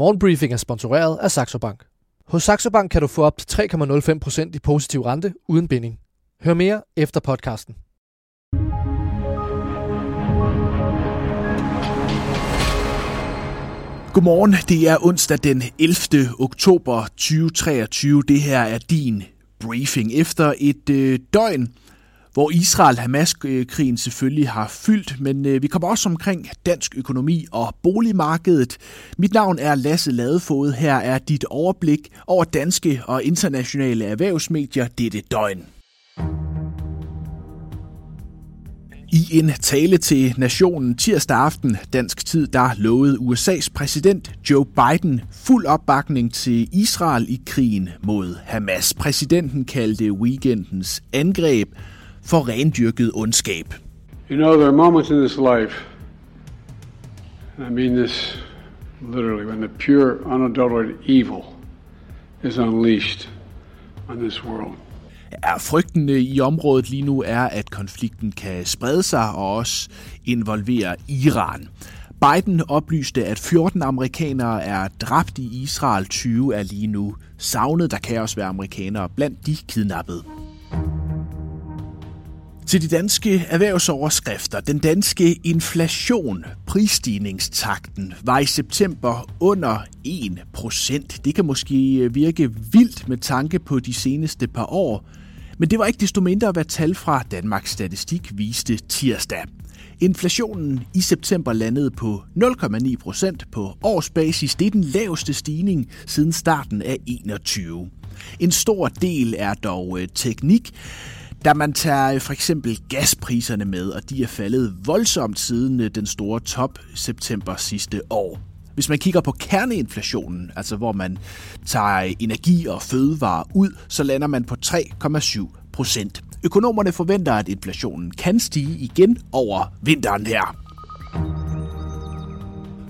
Morgenbriefing er sponsoreret af Saxo Bank. Hos Saxo Bank kan du få op til 3,05% i positiv rente uden binding. Hør mere efter podcasten. Godmorgen, det er onsdag den 11. oktober 2023. Det her er din briefing efter et øh, døgn, hvor Israel-Hamas-krigen selvfølgelig har fyldt, men øh, vi kommer også omkring dansk økonomi og boligmarkedet. Mit navn er Lasse Ladefod. Her er dit overblik over danske og internationale erhvervsmedier dette døgn. I en tale til nationen tirsdag aften dansk tid, der lovede USA's præsident Joe Biden fuld opbakning til Israel i krigen mod Hamas. Præsidenten kaldte weekendens angreb for rendyrket ondskab. You know, there are moments in this life, I mean this literally, when the pure, unadulterated evil is unleashed on this world. Ja, frygten i området lige nu er, at konflikten kan sprede sig og også involvere Iran. Biden oplyste, at 14 amerikanere er dræbt i Israel, 20 er lige nu savnet. Der kan også være amerikanere blandt de kidnappede. Til de danske erhvervsoverskrifter. Den danske inflation, prisstigningstakten, var i september under 1%. Det kan måske øh, virke vildt med tanke på de seneste par år, men det var ikke desto mindre, hvad tal fra Danmarks Statistik viste tirsdag. Inflationen i september landede på 0,9 procent på årsbasis. Det er den laveste stigning siden starten af 21. En stor del er dog øh, teknik, da man tager øh, for eksempel gaspriserne med, og de er faldet voldsomt siden øh, den store top september sidste år. Hvis man kigger på kerneinflationen, altså hvor man tager energi og fødevarer ud, så lander man på 3,7 procent. Økonomerne forventer, at inflationen kan stige igen over vinteren her.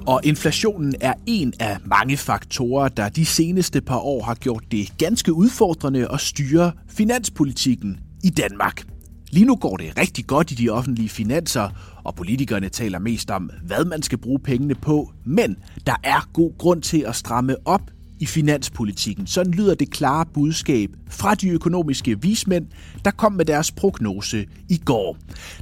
Og inflationen er en af mange faktorer, der de seneste par år har gjort det ganske udfordrende at styre finanspolitikken i Danmark. Lige nu går det rigtig godt i de offentlige finanser, og politikerne taler mest om, hvad man skal bruge pengene på, men der er god grund til at stramme op i finanspolitikken. Sådan lyder det klare budskab fra de økonomiske vismænd, der kom med deres prognose i går.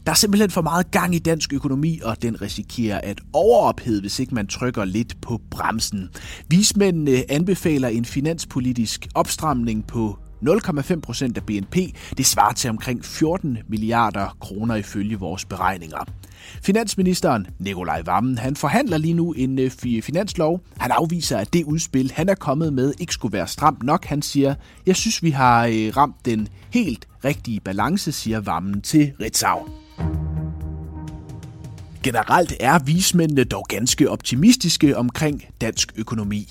Der er simpelthen for meget gang i dansk økonomi, og den risikerer at overophede, hvis ikke man trykker lidt på bremsen. Vismændene anbefaler en finanspolitisk opstramning på 0,5 procent af BNP, det svarer til omkring 14 milliarder kroner ifølge vores beregninger. Finansministeren Nikolaj Vammen, han forhandler lige nu en øh, finanslov. Han afviser, at det udspil, han er kommet med, ikke skulle være stramt nok. Han siger, jeg synes, vi har øh, ramt den helt rigtige balance, siger Vammen til Ritzau. Generelt er vismændene dog ganske optimistiske omkring dansk økonomi.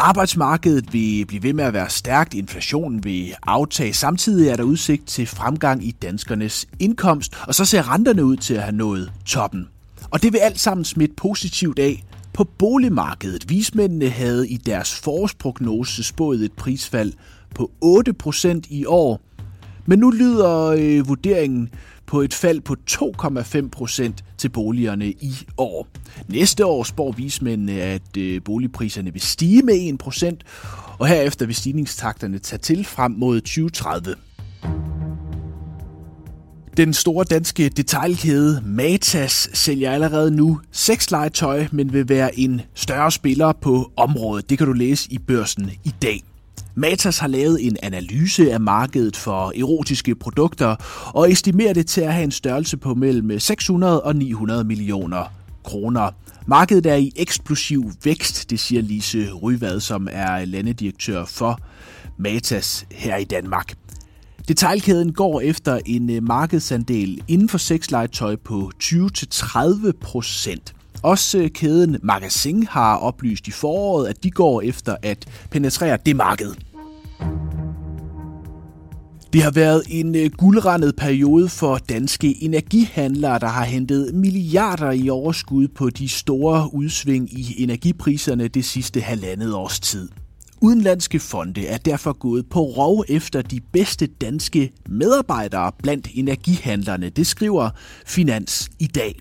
Arbejdsmarkedet vil blive ved med at være stærkt, inflationen vil aftage. Samtidig er der udsigt til fremgang i danskernes indkomst, og så ser renterne ud til at have nået toppen. Og det vil alt sammen smitte positivt af på boligmarkedet. Vismændene havde i deres forårsprognose spået et prisfald på 8% i år, men nu lyder øh, vurderingen på et fald på 2,5 procent til boligerne i år. Næste år spår vismændene, at øh, boligpriserne vil stige med 1 procent, og herefter vil stigningstakterne tage til frem mod 2030. Den store danske detailkæde Matas sælger allerede nu sexlegetøj, men vil være en større spiller på området. Det kan du læse i børsen i dag. Matas har lavet en analyse af markedet for erotiske produkter og estimerer det til at have en størrelse på mellem 600 og 900 millioner kroner. Markedet er i eksplosiv vækst, det siger Lise Ryvad, som er landedirektør for Matas her i Danmark. Detailkæden går efter en øh, markedsandel inden for sexlegetøj på 20-30 procent. Også øh, kæden Magasin har oplyst i foråret, at de går efter at penetrere det marked. Det har været en øh, guldrendet periode for danske energihandlere, der har hentet milliarder i overskud på de store udsving i energipriserne det sidste halvandet års tid. Udenlandske fonde er derfor gået på rov efter de bedste danske medarbejdere blandt energihandlerne, det skriver Finans i dag.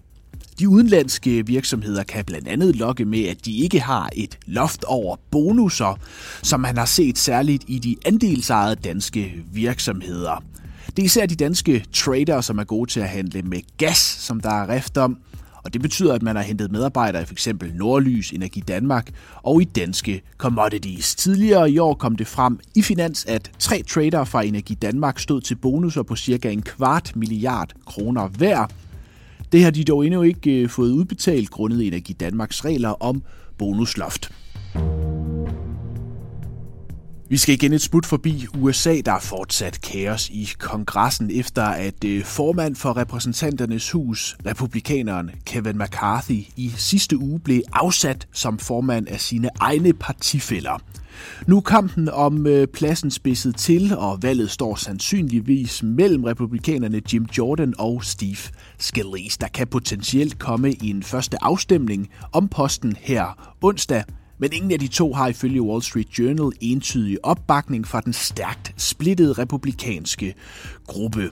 De udenlandske virksomheder kan blandt andet lokke med, at de ikke har et loft over bonusser, som man har set særligt i de andelsejede danske virksomheder. Det er især de danske trader, som er gode til at handle med gas, som der er rift om, og det betyder, at man har hentet medarbejdere i f.eks. Nordlys, Energi Danmark og i danske commodities. Tidligere i år kom det frem i Finans, at tre trader fra Energi Danmark stod til bonusser på cirka en kvart milliard kroner hver. Det har de dog endnu ikke øh, fået udbetalt grundet Energi Danmarks regler om bonusloft. Vi skal igen et smut forbi USA, der er fortsat kaos i kongressen, efter at øh, formand for repræsentanternes hus, republikaneren Kevin McCarthy, i sidste uge blev afsat som formand af sine egne partifælder. Nu er kampen om øh, pladsen spidset til, og valget står sandsynligvis mellem republikanerne Jim Jordan og Steve Scalise. Der kan potentielt komme i en første afstemning om posten her onsdag men ingen af de to har ifølge Wall Street Journal entydig opbakning fra den stærkt splittede republikanske gruppe.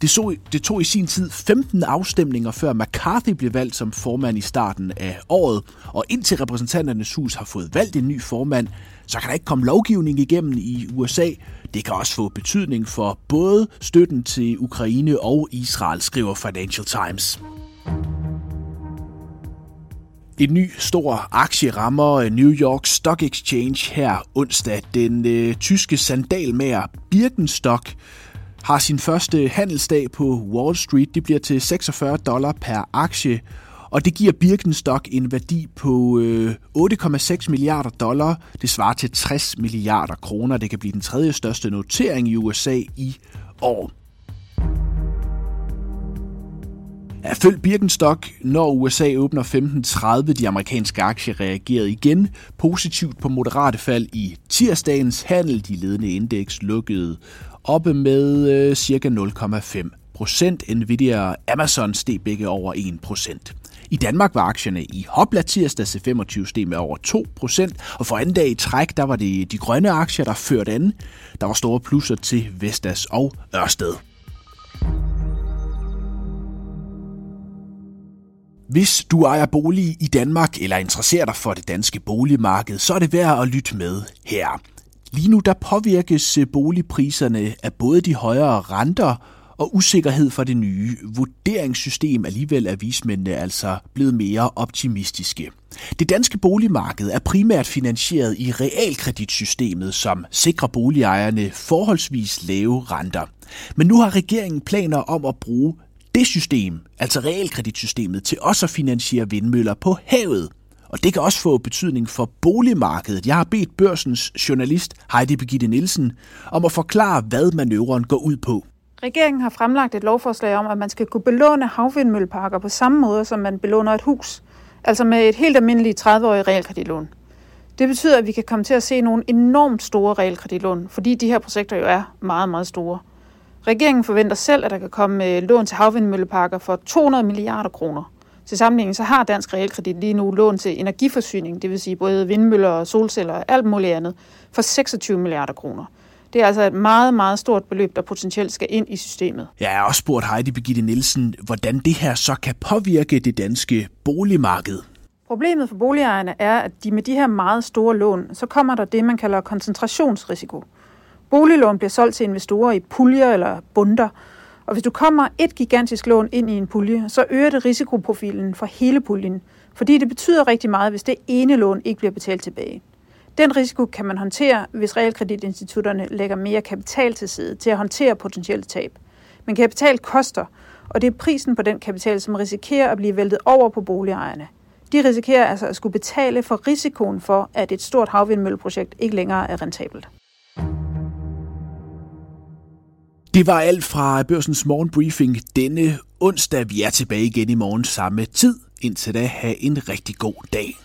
Det, så, det tog i sin tid 15 afstemninger, før McCarthy blev valgt som formand i starten af året, og indtil repræsentanternes hus har fået valgt en ny formand, så kan der ikke komme lovgivning igennem i USA. Det kan også få betydning for både støtten til Ukraine og Israel, skriver Financial Times. En ny stor aktie rammer øh, New York Stock Exchange her onsdag. Den øh, tyske sandalmager Birkenstock har sin første handelsdag på Wall Street. Det bliver til 46 dollar per aktie, og det giver Birkenstock en værdi på øh, 8,6 milliarder dollar. Det svarer til 60 milliarder kroner. Det kan blive den tredje største notering i USA i år. Ja, følg Birkenstock, når USA åbner 15.30. De amerikanske aktier reagerede igen positivt på moderate fald i tirsdagens handel. De ledende indeks lukkede oppe med øh, cirka 0,5 procent. Nvidia og Amazon steg begge over 1 procent. I Danmark var aktierne i Hopla tirsdag til 25 steg med over 2%, og for anden dag i træk, der var det de grønne aktier, der førte an. Der var store plusser til Vestas og Ørsted. Hvis du ejer bolig i Danmark eller interesserer dig for det danske boligmarked, så er det værd at lytte med her. Lige nu der påvirkes øh, boligpriserne af både de højere renter og usikkerhed for det nye vurderingssystem. Alligevel er vismændene altså blevet mere optimistiske. Det danske boligmarked er primært finansieret i realkreditsystemet, som sikrer boligejerne forholdsvis lave renter. Men nu har regeringen planer om at bruge det system, altså realkreditsystemet, til også at finansiere vindmøller på havet. Og det kan også få betydning for boligmarkedet. Jeg har bedt børsens journalist Heidi Begitte Nielsen om at forklare, hvad manøvren går ud på. Regeringen har fremlagt et lovforslag om, at man skal kunne belåne havvindmølleparker på samme måde, som man belåner et hus. Altså med et helt almindeligt 30-årigt realkreditlån. Det betyder, at vi kan komme til at se nogle enormt store realkreditlån, fordi de her projekter jo er meget, meget store. Regeringen forventer selv, at der kan komme øh, lån til havvindmølleparker for 200 milliarder kroner. Til sammenligning så har Dansk Realkredit lige nu lån til energiforsyning, det vil sige både vindmøller og solceller og alt muligt andet, for 26 milliarder kroner. Det er altså et meget, meget stort beløb, der potentielt skal ind i systemet. Jeg har også spurgt Heidi Birgitte Nielsen, hvordan det her så kan påvirke det danske boligmarked. Problemet for boligejerne er, at de med de her meget store lån, så kommer der det, man kalder koncentrationsrisiko. Boliglån bliver solgt til investorer i puljer eller bunder, og hvis du kommer et gigantisk lån ind i en pulje, så øger det risikoprofilen for hele puljen, fordi det betyder rigtig meget, hvis det ene lån ikke bliver betalt tilbage. Den risiko kan man håndtere, hvis realkreditinstitutterne lægger mere kapital til side til at håndtere potentielle tab. Men kapital koster, og det er prisen på den kapital, som risikerer at blive væltet over på boligejerne. De risikerer altså at skulle betale for risikoen for, at et stort havvindmølleprojekt ikke længere er rentabelt. Det var alt fra Børsens morgenbriefing denne onsdag. Vi er tilbage igen i morgen samme tid. Indtil da, have en rigtig god dag.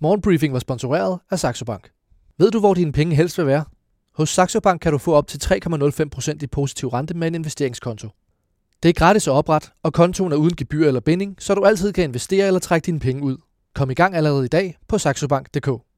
Morgenbriefing var sponsoreret af Saxo Bank. Ved du, hvor dine penge helst vil være? Hos Saxo Bank kan du få op til 3,05% i positiv rente med en investeringskonto. Det er gratis at oprette, og kontoen er uden gebyr eller binding, så du altid kan investere eller trække dine penge ud. Kom i gang allerede i dag på saxobank.dk.